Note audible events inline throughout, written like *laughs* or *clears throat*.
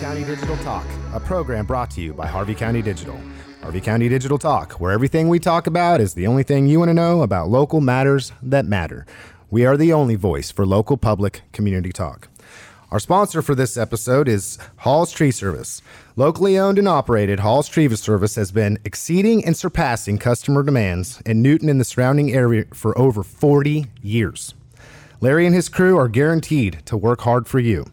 County Digital Talk, a program brought to you by Harvey County Digital. Harvey County Digital Talk, where everything we talk about is the only thing you want to know about local matters that matter. We are the only voice for local public community talk. Our sponsor for this episode is Hall's Tree Service. Locally owned and operated, Hall's Tree Service has been exceeding and surpassing customer demands in Newton and the surrounding area for over 40 years. Larry and his crew are guaranteed to work hard for you.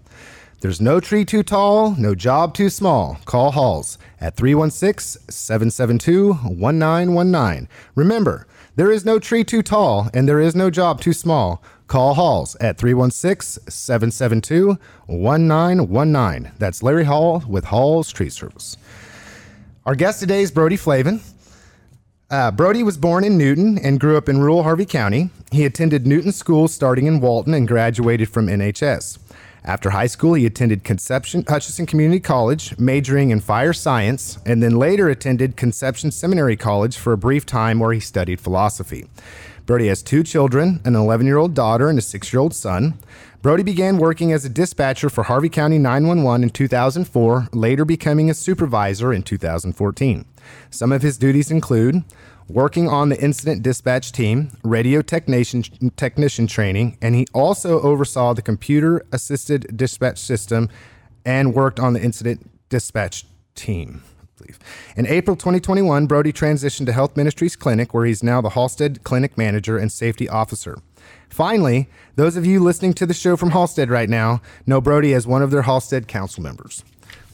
There's no tree too tall, no job too small. Call Halls at 316 772 1919. Remember, there is no tree too tall and there is no job too small. Call Halls at 316 772 1919. That's Larry Hall with Hall's Tree Service. Our guest today is Brody Flavin. Uh, Brody was born in Newton and grew up in rural Harvey County. He attended Newton School starting in Walton and graduated from NHS. After high school, he attended Conception Hutchinson Community College, majoring in fire science, and then later attended Conception Seminary College for a brief time where he studied philosophy. Brody has two children, an 11 year old daughter and a six year old son. Brody began working as a dispatcher for Harvey County 911 in 2004, later becoming a supervisor in 2014. Some of his duties include working on the incident dispatch team, radio technician, technician training, and he also oversaw the computer assisted dispatch system and worked on the incident dispatch team. In April 2021, Brody transitioned to Health Ministries Clinic, where he's now the Halstead Clinic Manager and Safety Officer. Finally, those of you listening to the show from Halstead right now know Brody as one of their Halstead Council members.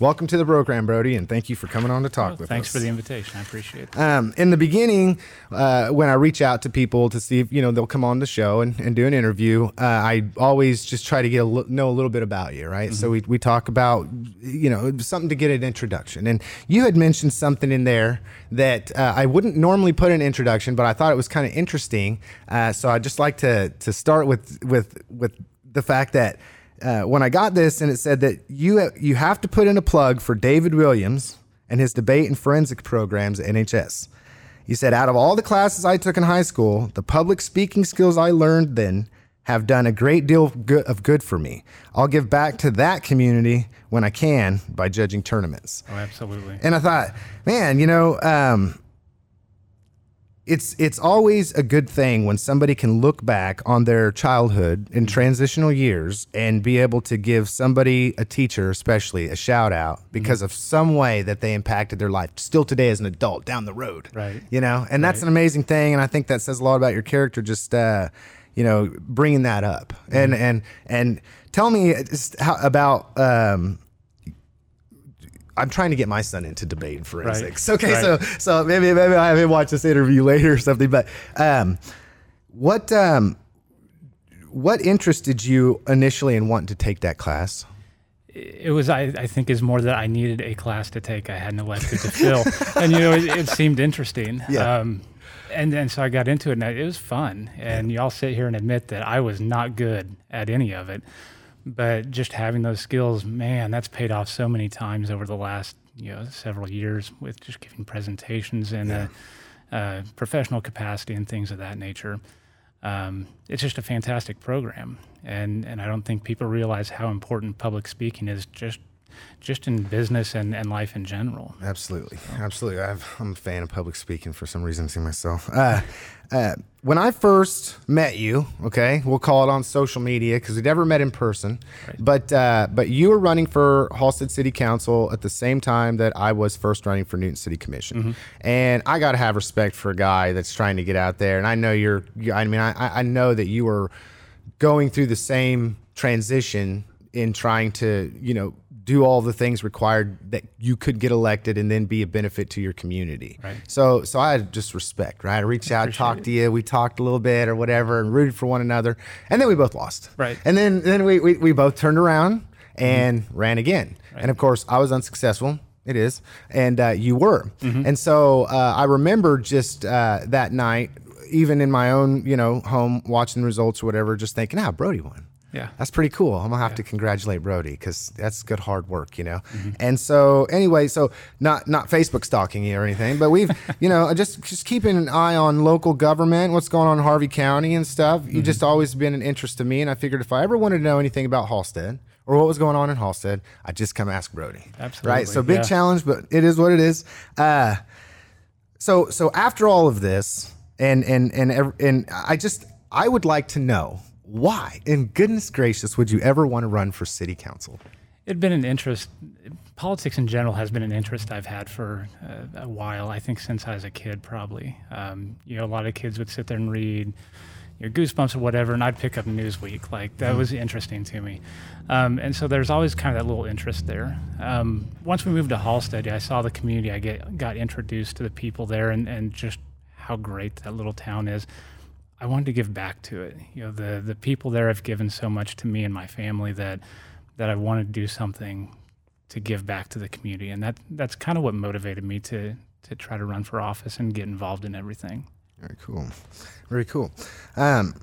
Welcome to the program, Brody, and thank you for coming on to talk with thanks us. Thanks for the invitation. I appreciate it. Um, in the beginning, uh, when I reach out to people to see if you know they'll come on the show and, and do an interview, uh, I always just try to get a l- know a little bit about you, right? Mm-hmm. So we, we talk about you know something to get an introduction, and you had mentioned something in there that uh, I wouldn't normally put an introduction, but I thought it was kind of interesting. Uh, so I'd just like to to start with with with the fact that uh, when I got this and it said that you you have to put in a plug for David Williams and his debate and forensic programs at NHS. He said, out of all the classes I took in high school, the public speaking skills I learned then have done a great deal of good, for me. I'll give back to that community when I can by judging tournaments. Oh, absolutely. And I thought, man, you know, um, it's it's always a good thing when somebody can look back on their childhood in transitional years and be able to give somebody a teacher especially a shout out because mm-hmm. of some way that they impacted their life still today as an adult down the road right you know and that's right. an amazing thing and i think that says a lot about your character just uh, you know bringing that up mm-hmm. and and and tell me how, about um, I'm trying to get my son into debate and forensics. Right. Okay, right. so so maybe maybe I have him watch this interview *laughs* later or something. But um, what um, what interested you initially in wanting to take that class? It was, I, I think, is more that I needed a class to take. I hadn't elected to fill, *laughs* and you know, it, it seemed interesting. Yeah. Um, and then so I got into it, and it was fun. And y'all sit here and admit that I was not good at any of it but just having those skills, man, that's paid off so many times over the last you know several years with just giving presentations in yeah. a, a, professional capacity and things of that nature. Um, it's just a fantastic program, and and I don't think people realize how important public speaking is just just in business and, and life in general. Absolutely, so. absolutely. i am a fan of public speaking for some reason. See myself. Uh, uh, when I first met you, okay, we'll call it on social media because we never met in person. Right. But uh, but you were running for Halstead City Council at the same time that I was first running for Newton City Commission, mm-hmm. and I got to have respect for a guy that's trying to get out there. And I know you're. I mean, I, I know that you were going through the same transition in trying to you know do all the things required that you could get elected and then be a benefit to your community. Right. So so I just respect, right? I reached out, talked it. to you, we talked a little bit or whatever, and rooted for one another, and then we both lost. Right. And then then we we, we both turned around and mm-hmm. ran again. Right. And of course, I was unsuccessful. It is, and uh, you were. Mm-hmm. And so uh, I remember just uh, that night, even in my own you know home, watching the results or whatever, just thinking, "Ah, Brody won." Yeah. That's pretty cool. I'm gonna have yeah. to congratulate Brody because that's good hard work, you know. Mm-hmm. And so anyway, so not not Facebook stalking you or anything, but we've *laughs* you know just just keeping an eye on local government, what's going on in Harvey County and stuff. Mm-hmm. You just always been an interest to me, and I figured if I ever wanted to know anything about Halstead or what was going on in Halstead, I just come ask Brody. Absolutely, Right. So big yeah. challenge, but it is what it is. Uh, so so after all of this, and and and and I just I would like to know why, in goodness gracious, would you ever want to run for city council? It'd been an interest. Politics in general has been an interest I've had for uh, a while. I think since I was a kid, probably. Um, you know, a lot of kids would sit there and read your Goosebumps or whatever, and I'd pick up Newsweek. Like that was interesting to me, um, and so there's always kind of that little interest there. Um, once we moved to Halstead, I saw the community. I get got introduced to the people there, and, and just how great that little town is. I wanted to give back to it. You know, the the people there have given so much to me and my family that that I wanted to do something to give back to the community, and that that's kind of what motivated me to to try to run for office and get involved in everything. Very cool. Very cool. Um,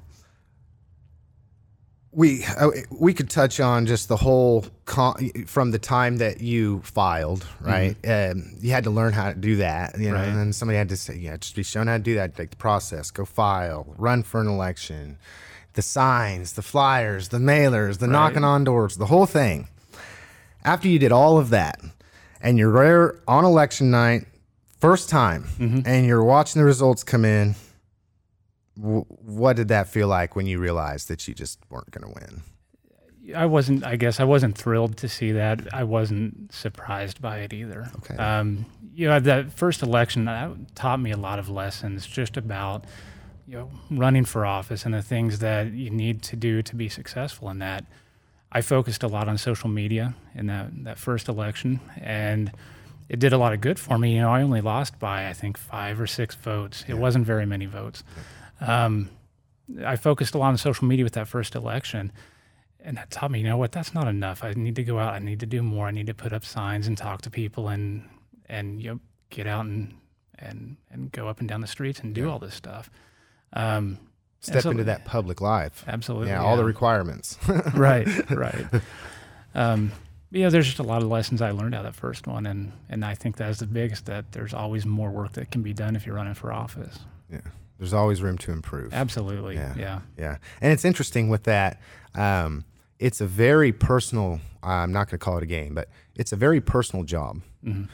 we uh, we could touch on just the whole con- from the time that you filed, right? Um, you had to learn how to do that, you know, Right. and then somebody had to say, yeah, just be shown how to do that, like the process, go file, run for an election, the signs, the flyers, the mailers, the knocking on doors, the whole thing. After you did all of that, and you're there on election night, first time, and you're watching the results come in, w- what did that feel like when you realized that you just weren't going to win? I wasn't. I guess I wasn't thrilled to see that. I wasn't surprised by it either. Okay. Um, you know, that first election that taught me a lot of lessons just about you know running for office and the things that you need to do to be successful in that. I focused a lot on social media in that that first election, and it did a lot of good for me. You know, I only lost by I think five or six votes. It wasn't very many votes. Um, I focused a lot on social media with that first election and that taught me, you know what, that's not enough. I need to go out. I need to do more. I need to put up signs and talk to people and and you know get out and and and go up and down the streets and do all this stuff. Um, Step so- into that public life. Absolutely. Yeah, all the requirements. *laughs* right, right. *laughs* Um, yeah, there's just a lot of lessons I learned out of that first one, and and I think that's the biggest. That there's always more work that can be done if you're running for office. yeah. There's always room to improve. Absolutely. Yeah. Yeah. Yeah. And it's interesting with that. Um, it's a very personal, I'm not going to call it a game, but it's a very personal job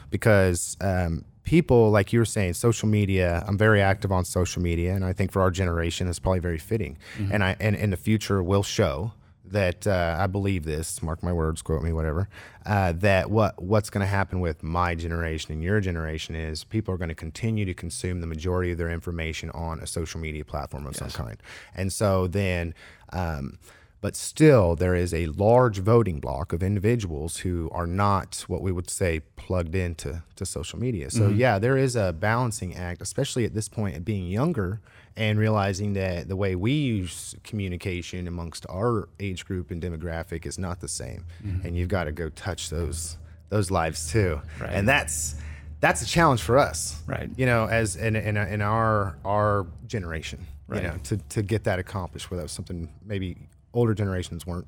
because um, people, like you were saying, social media, I'm very active on social media. And I think for our generation, it's probably very fitting. And I, and in the future will show that uh, I believe this, mark my words, quote me, whatever, uh, that what what's going to happen with my generation and your generation is people are going to continue to consume the majority of their information on a social media platform of some kind. And so then, um, but still, there is a large voting block of individuals who are not what we would say plugged into to social media. So yeah, there is a balancing act, especially at this point, at being younger and realizing that the way we use communication amongst our age group and demographic is not the same, and you've got to go touch those those lives too, Right. and that's that's a challenge for us, Right. You know, as in in, in our our generation, Right. you know, to to get that accomplished, where that was something maybe older generations weren't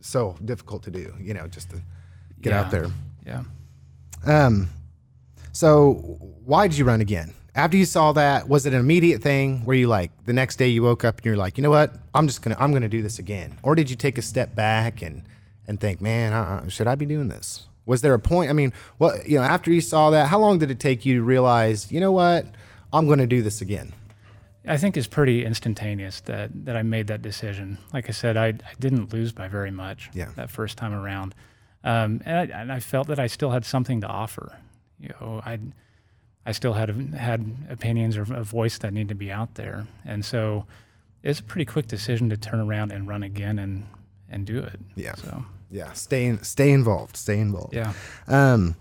so difficult to do, you know, just to get out there. Yeah. Um, so why did you run again? After you saw that, was it an immediate thing where you like the next day you woke up and you're like, you know what, I'm just gonna I'm gonna do this again, or did you take a step back and and think, man, uh, should I be doing this? Was there a point? I mean, what you know, after you saw that, how long did it take you to realize, you know what, I'm gonna do this again? I think it's pretty instantaneous that, that I made that decision. Like I said, I, I didn't lose by very much Yeah. that first time around. Um, and, I, and I felt that I still had something to offer. You know, I I still had had opinions or a voice that needed to be out there. And so it's a pretty quick decision to turn around and run again and, and do it. Yeah. So, Yeah, stay in, stay involved, stay involved. yeah. Um,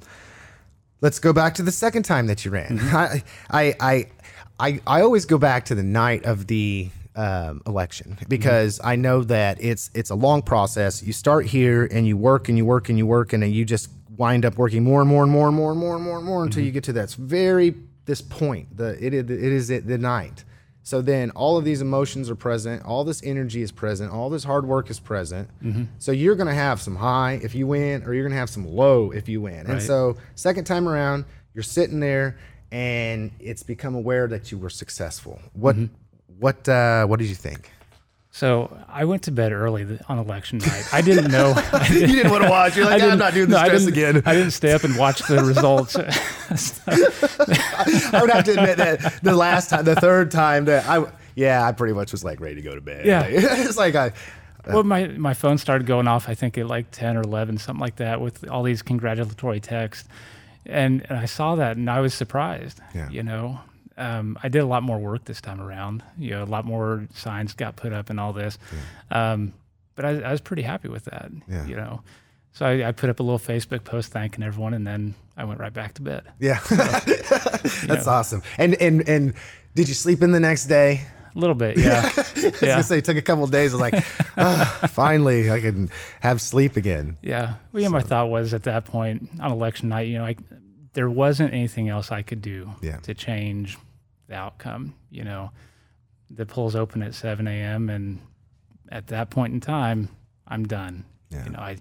let's go back to the second time that you ran. *laughs* I, I, I, I, I always go back to the night of the um, election because I know that it's it's a long process. You start here and you work and you work and you work and then you just wind up working more and more and more and more and more and more and more until mm-hmm. you get to that very this point. The it is it is the night. So then all of these emotions are present, all this energy is present, all this hard work is present. Mm-hmm. So you're going to have some high if you win, or you're going to have some low if you win. And so second time around, you're sitting there, and it's become aware that you were successful. What mm-hmm. what uh, what did you think? So I went to bed early on election night. I didn't know. *laughs* *laughs* I you didn't want to watch. You're like, I "Ah, I'm didn't- doing this I stress didn't- again. I didn't stay up and watch the *laughs* results. I would have to admit that the last time, the third time that I, yeah, I pretty much was like ready to go to bed. Yeah. Like, it's like I, well, my, my phone started going off, I think at like 10 or 11, something like that, with all these congratulatory texts. And, and I saw that and I was surprised. Yeah. You know, um, I did a lot more work this time around. You know, a lot more signs got put up and all this. Um, but I, I was pretty happy with that. Yeah. You know, so I, I put up a little Facebook post thanking everyone and then I went right back to bed. yeah, *laughs* that's awesome. And and and did you sleep in the next day? A little bit. Yeah. *laughs* I was yeah. say it took a couple of days. I was like, ah, *laughs* finally, I can have sleep again. Yeah. Well, yeah, my thought was at that point on election night, you know, I, there wasn't anything else I could do Yeah. to change the outcome. You know, the polls open at 7 a.m. and at that point in time, I'm done. Yeah. You know, I,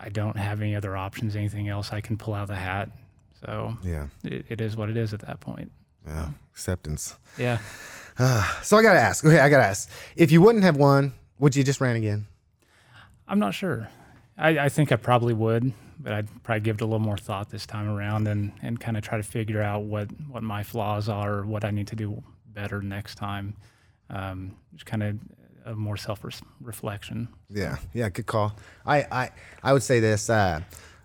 I don't have any other options, anything else I can pull out of the hat. So Yeah, it, it is what it is at that point. yeah, acceptance. Yeah. *sighs* So I gotta ask. Okay, I gotta ask. If you wouldn't have won, would you just ran again? I'm not sure. I, I think I probably would, but I'd probably give it a little more thought this time around and, and kind of try to figure out what, what my flaws are, or what I need to do better next time. Um, just kind of a more self reflection. Yeah, yeah, good call. I I, I would say this. Uh,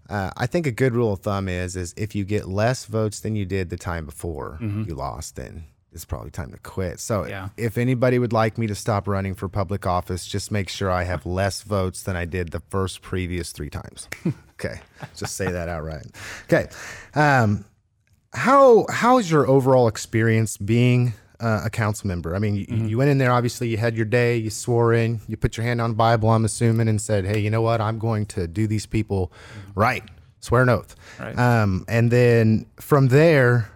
uh, I think a good rule of thumb is is if you get less votes than you did the time before you lost, then it's probably time to quit. So Yeah. if anybody would like me to stop running for public office, just make sure I have less votes than I did the first previous three times. *laughs* okay, just say that outright. Okay, um, how how is your overall experience being uh, a council member? I mean, you, you went in there. Obviously, you had your day. You swore in. You put your hand on Bible. I'm assuming, and said, "Hey, you know what? I'm going to do these people right. Swear an oath." Right. Um, and then from there,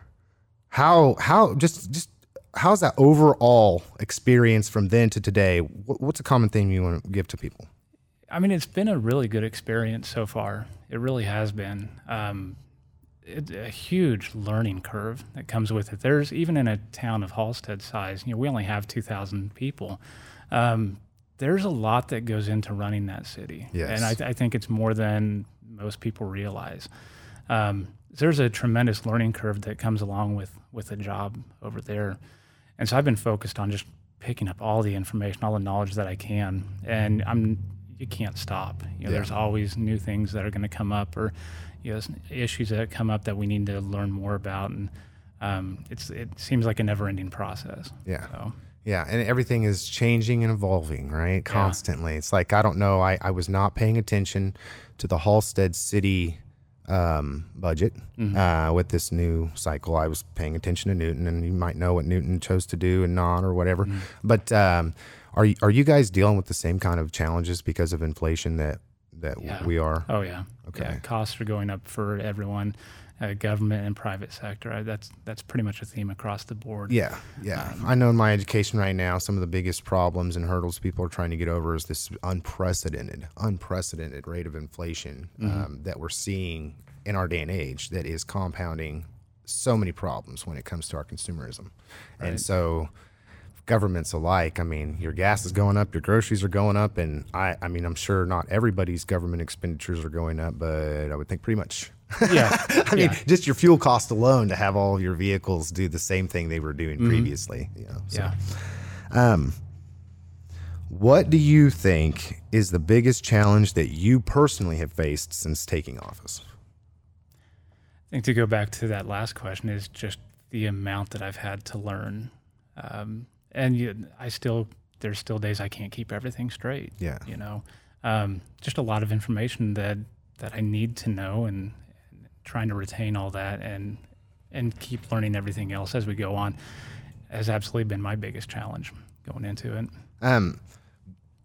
how how just just how's that overall experience from then to today? What's a common theme you want to give to people? I mean, it's been a really good experience so far. It really has been. Um, it's a huge learning curve that comes with it. There's even in a town of Halstead size, you know, we only have 2,000 people. Um, there's a lot that goes into running that city, Yes. and I, th- I think it's more than most people realize. Um, there's a tremendous learning curve that comes along with with a job over there, and so I've been focused on just picking up all the information, all the knowledge that I can, and I'm you can't stop. You know, Yeah. there's always new things that are going to come up, or you know, issues that come up that we need to learn more about, and um, it's it seems like a never-ending process. Yeah. So, Yeah, and everything is changing and evolving, right? Constantly. It's like I don't know. I, I was not paying attention to the Halstead City um, budget uh, with this new cycle. I was paying attention to Newton, and you might know what Newton chose to do and not, or whatever. But um, are you, are you guys dealing with the same kind of challenges because of inflation that that Yeah. we are? oh yeah, Okay. yeah, costs are going up for everyone, uh, government and private sector. I, that's that's pretty much a theme across the board. Yeah, yeah. I know in my education right now, some of the biggest problems and hurdles people are trying to get over is this unprecedented, unprecedented rate of inflation um, that we're seeing in our day and age that is compounding so many problems when it comes to our consumerism. And so, governments alike, I mean, your gas is going up, your groceries are going up, and I, I mean, I'm sure not everybody's government expenditures are going up, but I would think pretty much. *laughs* yeah, I mean, yeah. just your fuel cost alone to have all of your vehicles do the same thing they were doing previously. You know, so. yeah. What do you think is the biggest challenge that you personally have faced since taking office? I think to go back to that last question is just the amount that I've had to learn, um, and you, I still there's still days I can't keep everything straight. Yeah. you know, um, just a lot of information that that I need to know, and trying to retain all that and and keep learning everything else as we go on has absolutely been my biggest challenge going into it. Um,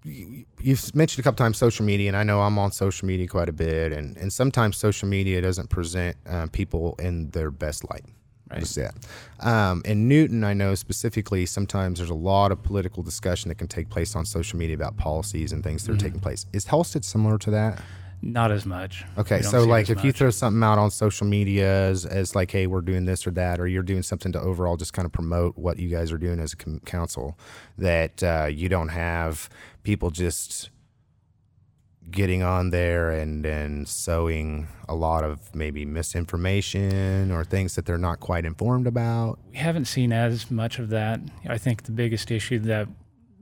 you- you've mentioned a couple times social media, and I know I'm on social media quite a bit, and, and sometimes social media doesn't present uh, people in their best light. Right. Just that. Um, in Newton, I know specifically, sometimes there's a lot of political discussion that can take place on social media about policies and things that are taking place. Is Halstead similar to that? Not as much. Okay, so like if you throw something out on social media as, as like, hey, we're doing this or that, or you're doing something to overall just kind of promote what you guys are doing as a com- council, that uh, you don't have people just getting on there and and sowing a lot of maybe misinformation or things that they're not quite informed about. we haven't seen as much of that. I think the biggest issue that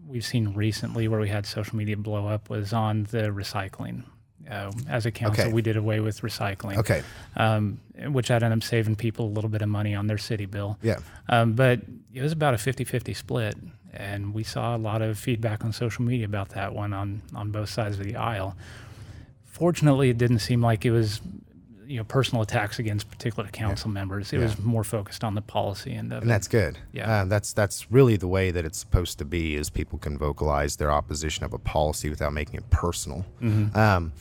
we've seen recently where we had social media blow up was on the recycling. Uh, as a council, Okay. we did away with recycling, Okay, um, which that ended up saving people a little bit of money on their city bill. yeah, Um, but it was about a 50 50 split. And we saw a lot of feedback on social media about that one on, on both sides of the aisle. Fortunately, it didn't seem like it was you know personal attacks against particular council members. It was more focused on the policy end of and that's good. Yeah. uh, that's that's really the way that it's supposed to be. Is people can vocalize their opposition of a policy without making it personal. Mm-hmm. Um,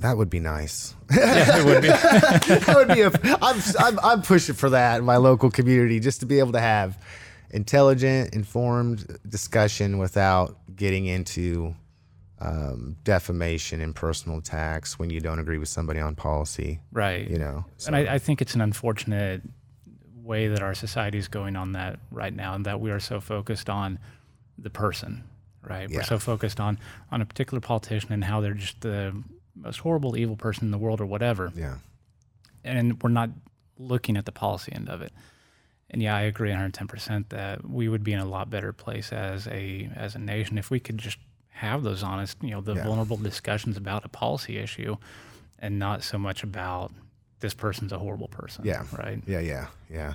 that would be nice. *laughs* yeah, it would be. *laughs* that would be a. I'm, I'm I'm pushing for that in my local community, just to be able to have intelligent, informed discussion without getting into um, defamation and personal attacks when you don't agree with somebody on policy. right. You know, And I, I think it's an unfortunate way that our society is going on that right now, and that we are so focused on the person, right? Yeah. We're so focused on on a particular politician and how they're just the most horrible, evil person in the world, or whatever, yeah, and we're not looking at the policy end of it. And yeah, I agree 110% that we would be in a lot better place as a as a nation if we could just have those honest, you know, the Yeah. vulnerable discussions about a policy issue and not so much about this person's a horrible person. Yeah. Right. yeah, yeah, yeah.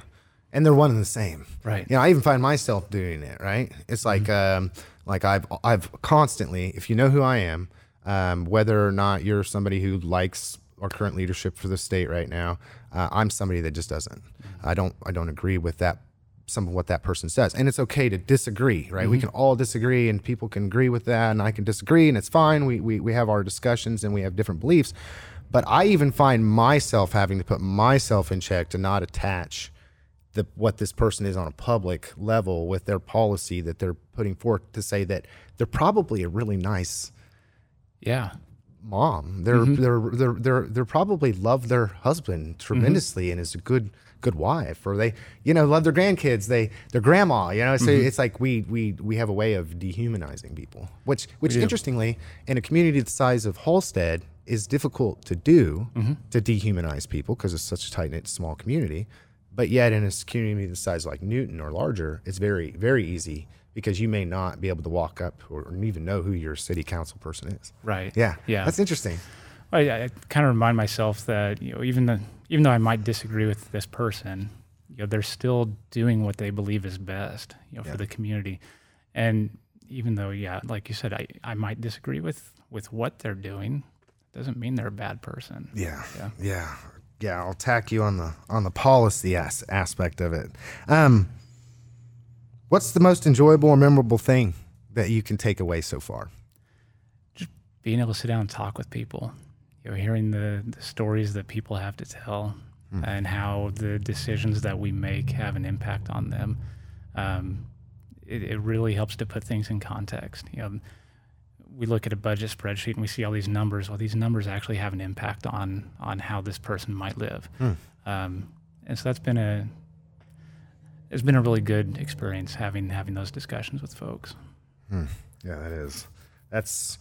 And they're one and the same. Right. You know, I even find myself doing it. Right. It's like, um, like I've, I've constantly, if you know who I am, um, whether or not you're somebody who likes our current leadership for the state right now, uh, I'm somebody that just doesn't. I don't, I don't agree with that. Some of what that person says, and it's okay to disagree, right? We mm-hmm. can all disagree, and people can agree with that, and I can disagree, and it's fine. We we we have our discussions, and we have different beliefs. But I even find myself having to put myself in check to not attach the what this person is on a public level with their policy that they're putting forth to say that they're probably a really nice Yeah. mom. They're mm-hmm. they're they're they're they're probably love their husband mm-hmm. tremendously and is a good good wife or they you know love their grandkids they their grandma you know? So mm-hmm. it's like we we we have a way of dehumanizing people which which interestingly in a community the size of Halstead is difficult to do mm-hmm. to dehumanize people because it's such a tight knit small community. But yet in a community the size like Newton or larger it's very very easy because you may not be able to walk up or even know who your city council person is. Right. yeah, Yeah. That's interesting. I, I kind of remind myself that you know even the even though I might disagree with this person, you know they're still doing what they believe is best, you know, Yeah. for the community. And even though, yeah, like you said, I, I might disagree with with what they're doing, doesn't mean they're a bad person. Yeah, Yeah. yeah, yeah. I'll tack you on the on the policy as- aspect of it. Um, what's the most enjoyable or memorable thing that you can take away so far? Just being able to sit down and talk with people, you know, hearing the, the stories that people have to tell, and how the decisions that we make have an impact on them. Um, it, it really helps to put things in context. You know, we look at a budget spreadsheet and we see all these numbers. Well, these numbers actually have an impact on on how this person might live. Um, and so that's been a it's been a really good experience having having those discussions with folks. Yeah, that is. That's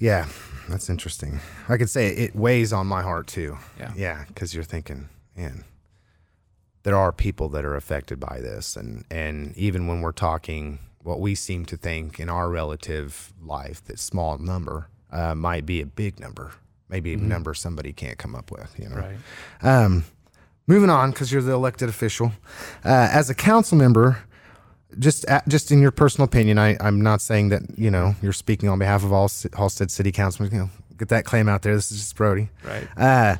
yeah, that's interesting. I could say it weighs on my heart too. Yeah. yeah, because you're thinking, man, there are people that are affected by this, and and even when we're talking, what we seem to think in our relative life, that small number uh, might be a big number, maybe a number somebody can't come up with. You know, Right. um, moving on, because you're the elected official. Uh, as a council member, just uh, just in your personal opinion, I, I'm not saying that you know you're speaking on behalf of all Ci- Halstead City Councilmen. You know, get that claim out there. This is just Brody. Right. Uh,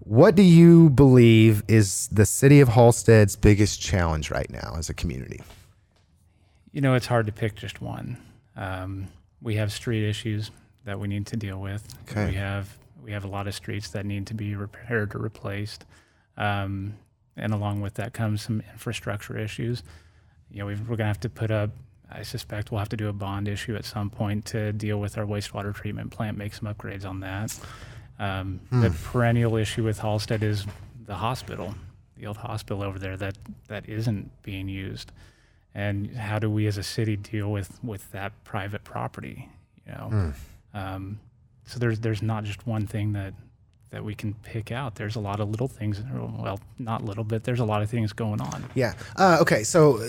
what do you believe is the city of Halstead's biggest challenge right now as a community? You know, it's hard to pick just one. Um, we have street issues that we need to deal with. Okay. We have we have a lot of streets that need to be repaired or replaced, um, and along with that comes some infrastructure issues. You know, we've, we're going to have to put up I suspect we'll have to do a bond issue at some point to deal with our wastewater treatment plant, make some upgrades on that. Um, The perennial issue with Halstead is the hospital, the old hospital over there that, that isn't being used. And how do we as a city deal with, with that private property? You know, um, so there's there's not just one thing that that we can pick out. There's a lot of little things. Well, not little, but there's a lot of things going on. Yeah. Uh, okay. So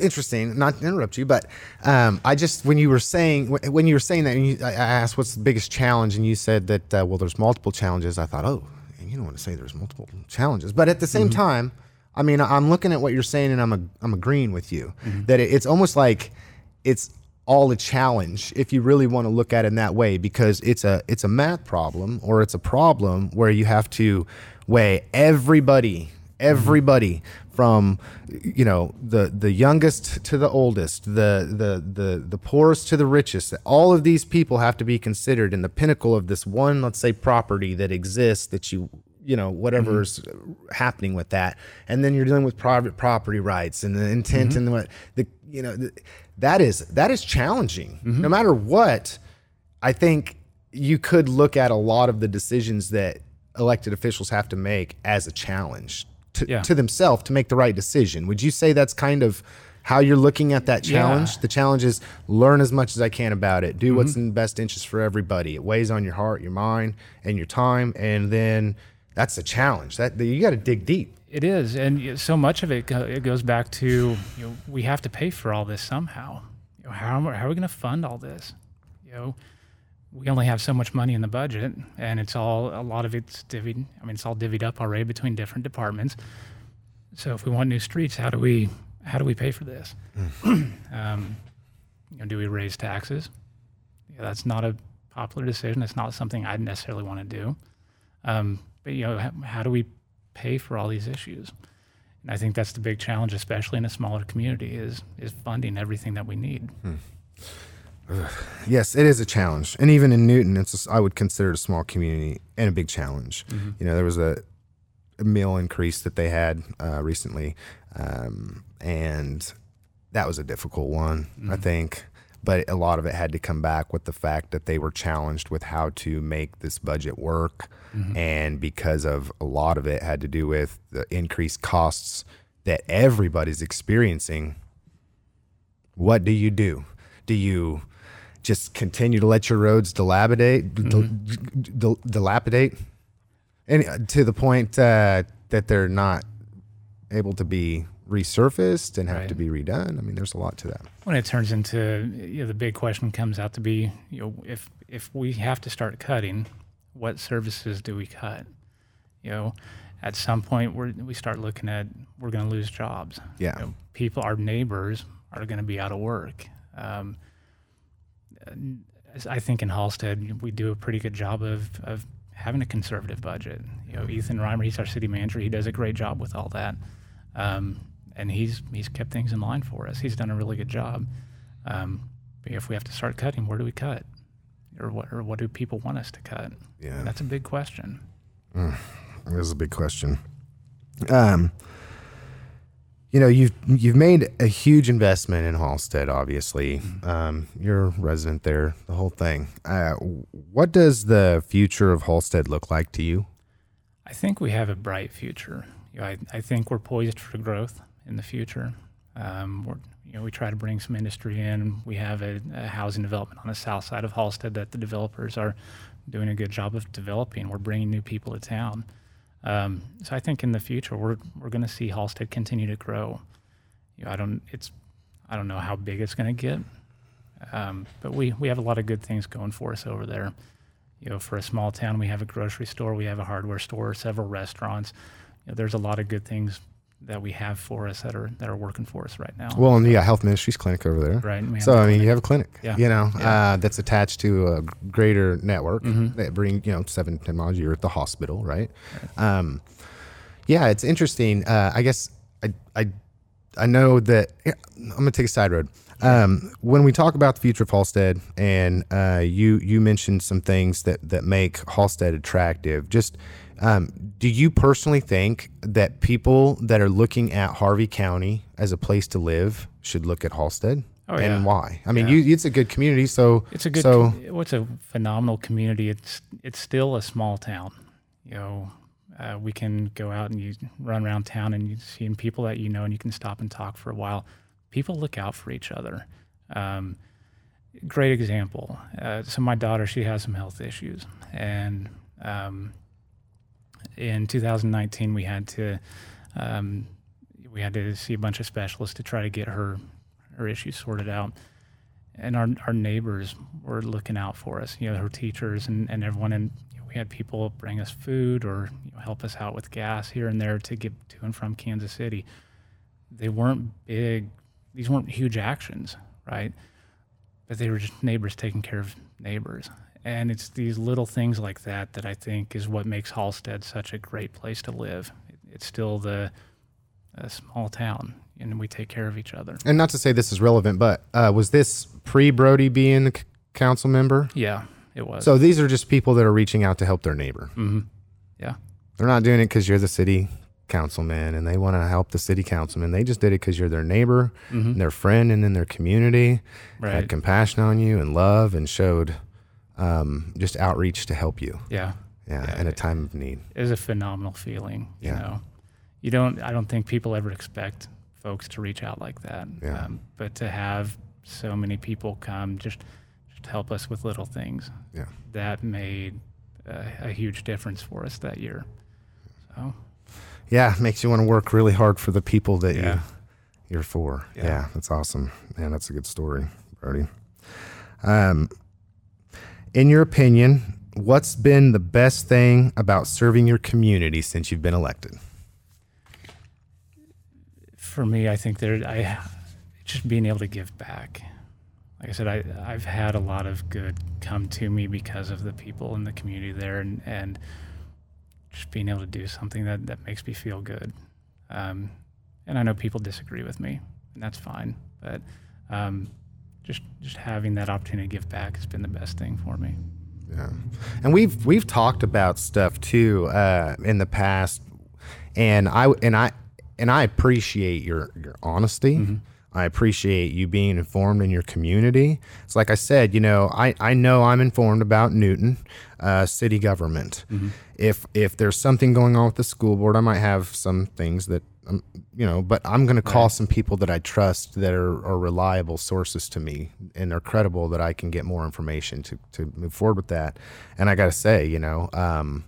interesting. Not to interrupt you, but um, I just when you were saying when you were saying that, and you, I asked what's the biggest challenge, and you said that uh, well, there's multiple challenges. I thought, oh, you don't want to say there's multiple challenges, but at the same time, I mean, I'm looking at what you're saying, and I'm a, I'm agreeing with you that it, it's almost like it's all a challenge if you really want to look at it in that way because it's a it's a math problem or it's a problem where you have to weigh everybody everybody from you know the the youngest to the oldest the the the the poorest to the richest. All of these people have to be considered in the pinnacle of this one let's say property that exists that you you know whatever's mm-hmm. happening with that. And then you're dealing with private property rights and the intent mm-hmm. and what the you know the, that is that is challenging. No matter what i think you could look at a lot of the decisions that elected officials have to make as a challenge to, Yeah. to themselves to make the right decision. Would you say that's kind of how you're looking at that challenge? Yeah. the challenge is learn as much as i can about it. Do mm-hmm. what's in the best interest for everybody. It weighs on your heart your mind and your time and then that's the challenge. That you got to dig deep It is, and so much of it go, it goes back to you know we have to pay for all this somehow. You know, how how are we going to fund all this? You know, we only have so much money in the budget, and it's all a lot of it's divvied. I mean, it's all divvied up already between different departments. So if we want new streets, how do we how do we pay for this? *clears throat* um, you know, do we raise taxes? Yeah, that's not a popular decision. It's not something I necessarily want to do. Um, but you know, how, how do we pay for all these issues? And I think that's the big challenge, especially in a smaller community, is is funding everything that we need. Yes, it is a challenge, and even in Newton, it's a I would consider it a small community and a big challenge. You know, there was a, a mill increase that they had uh, recently, um, and that was a difficult one, I think. But a lot of it had to come back with the fact that they were challenged with how to make this budget work, and because of a lot of it had to do with the increased costs that everybody's experiencing what do you do? Do you just continue to let your roads dilapidate, dil- dil- dilapidate, and uh, to the point uh, that they're not able to be resurfaced and have Right. to be redone? I mean, there's a lot to that. When it turns into you know, the big question comes out to be, you know, if if we have to start cutting, what services do we cut? You know, at some point we we start looking at we're going to lose jobs. Yeah. You know, people, our neighbors, are going to be out of work. Um, I think in Halstead, we do a pretty good job of, of having a conservative budget. You know, Ethan Reimer, he's our city manager. He does a great job with all that, um, and he's he's kept things in line for us. He's done a really good job. Um, if we have to start cutting, where do we cut, or what or what do people want us to cut? Yeah. That's a big question. This is a big question. Um, you know, you've you've made a huge investment in Halstead. Obviously, um, you're a resident there. The whole thing. Uh, what does the future of Halstead look like to you? I think we have a bright future. You know, I, I think we're poised for growth in the future. Um, you know, we try to bring some industry in. We have a, a housing development on the south side of Halstead that the developers are doing a good job of developing. We're bringing new people to town. Um, so I think in the future we're we're going to see Halstead continue to grow. You know, I don't it's I don't know how big it's going to get, um, but we we have a lot of good things going for us over there you know, for a small town, we have a grocery store, we have a hardware store, several restaurants. You know, there's a lot of good things that we have for us that are that are working for us right now. Well, and you got Health Ministries clinic over there. right. and we have So I mean, you have a clinic, Yeah. you know, Yeah. uh, that's attached to a greater network Mhm. that bring you know seven ten miles. You're at the hospital, right? Um, yeah, it's interesting. Uh, I guess I I I know that yeah, I'm gonna take a side road. Um, when we talk about the future of Halstead, and uh, you you mentioned some things that that make Halstead attractive. Just um, do you personally think that people that are looking at Harvey County as a place to live should look at Halstead? Oh, yeah. and why? I mean, Yeah. you it's a good community, so It's a good. So what's a phenomenal community? It's it's still a small town. You know, uh, we can go out and you run around town and you see people that you know, and you can stop and talk for a while. People look out for each other. Um, great example. Uh, so my daughter, she has some health issues, and um, in 2019 we had to um, we had to see a bunch of specialists to try to get her her issues sorted out and our our neighbors were looking out for us. You know, her teachers and, and everyone, and we had people bring us food or you know, help us out with gas here and there to get to and from Kansas City. They weren't big; these weren't huge actions, right? But they were just neighbors taking care of neighbors, and it's these little things like that that I think is what makes Halstead such a great place to live. It's still the a small town, and we take care of each other. and not to say this is relevant, but uh, was this pre Brody being the c- council member? Yeah, it was. So these are just people that are reaching out to help their neighbor. hmm yeah. They're not doing it because you're the city councilman and they want to help the city councilman. They just did it because you're their neighbor, and their friend, and in their community. Right. Had compassion on you and love, and showed um, just outreach to help you. Yeah. Yeah, Yeah. in a time of need. It was a phenomenal feeling. You Yeah. know, you don't, I don't think people ever expect folks to reach out like that. Yeah. Um, but to have so many people come just, just help us with little things, Yeah. that made a, a huge difference for us that year. So, Yeah, makes you want to work really hard for the people that you Yeah. you're for. Yeah. Yeah. that's awesome. Man, that's a good story, Brody. Um, in your opinion, what's been the best thing about serving your community since you've been elected? for me, I think there, I just being able to give back. Like I said, I, I've had a lot of good come to me because of the people in the community there, and, and just being able to do something that, that makes me feel good. Um, and I know people disagree with me, and that's fine. But um, just just having that opportunity to give back has been the best thing for me. Yeah, and we've we've talked about stuff too uh, in the past, and I and I and I appreciate your your honesty. I appreciate you being informed in your community. It's like I said, you know, I, I know I'm informed about Newton uh, city government. If if there's something going on with the school board, I might have some things that um, you know, but I'm going to call some people that I trust that are, are reliable sources to me and are credible that I can get more information to to move forward with that. And I got to say, you know, um,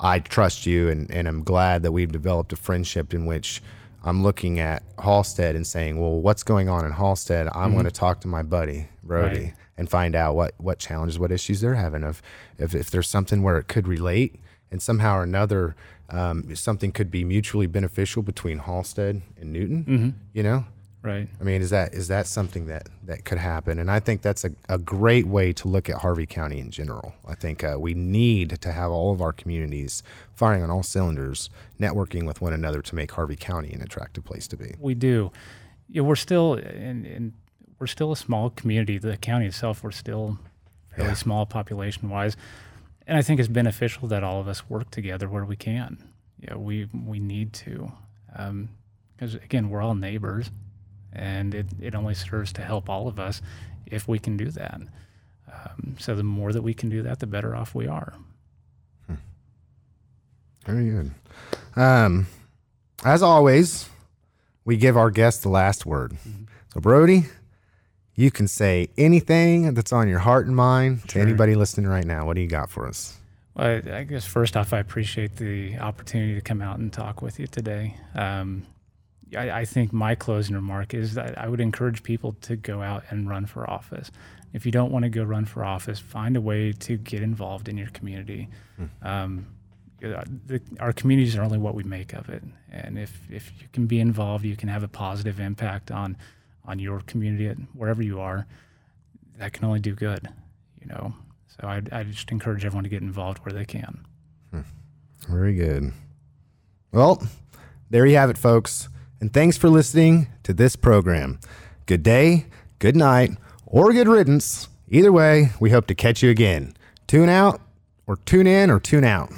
I trust you, and, and I'm glad that we've developed a friendship in which I'm looking at Halstead and saying, well, what's going on in Halstead? I'm going to talk to my buddy Brody Right. and find out what what challenges, what issues they're having. Of if if there's something where it could relate, and somehow or another, um, something could be mutually beneficial between Halstead and Newton. You know, Right. I mean, is that is that something that that could happen? And I think that's a, a great way to look at Harvey County in general. I think uh, we need to have all of our communities firing on all cylinders, networking with one another to make Harvey County an attractive place to be. We do. Yeah, we're still in, in we're still a small community. The county itself, we're still fairly Yeah. small population wise, and I think it's beneficial that all of us work together where we can. Yeah, we we need to, because again, we're all neighbors, and it it only serves to help all of us if we can do that. Um, so the more that we can do that, the better off we are. Very good. Um, as always, we give our guests the last word. So, Brody, you can say anything that's on your heart and mind to anybody listening right now. What do you got for us? Well, I guess first off, I appreciate the opportunity to come out and talk with you today. Um, I, I think my closing remark is that I would encourage people to go out and run for office. If you don't want to go run for office, find a way to get involved in your community. Um, the, our communities are only what we make of it, and if if you can be involved, you can have a positive impact on on your community wherever you are. That can only do good, you know. So I I just encourage everyone to get involved where they can. Hmm. Very good. Well, there you have it, folks. And thanks for listening to this program. Good day, good night, or good riddance. Either way, we hope to catch you again. Tune out, or tune in, or tune out.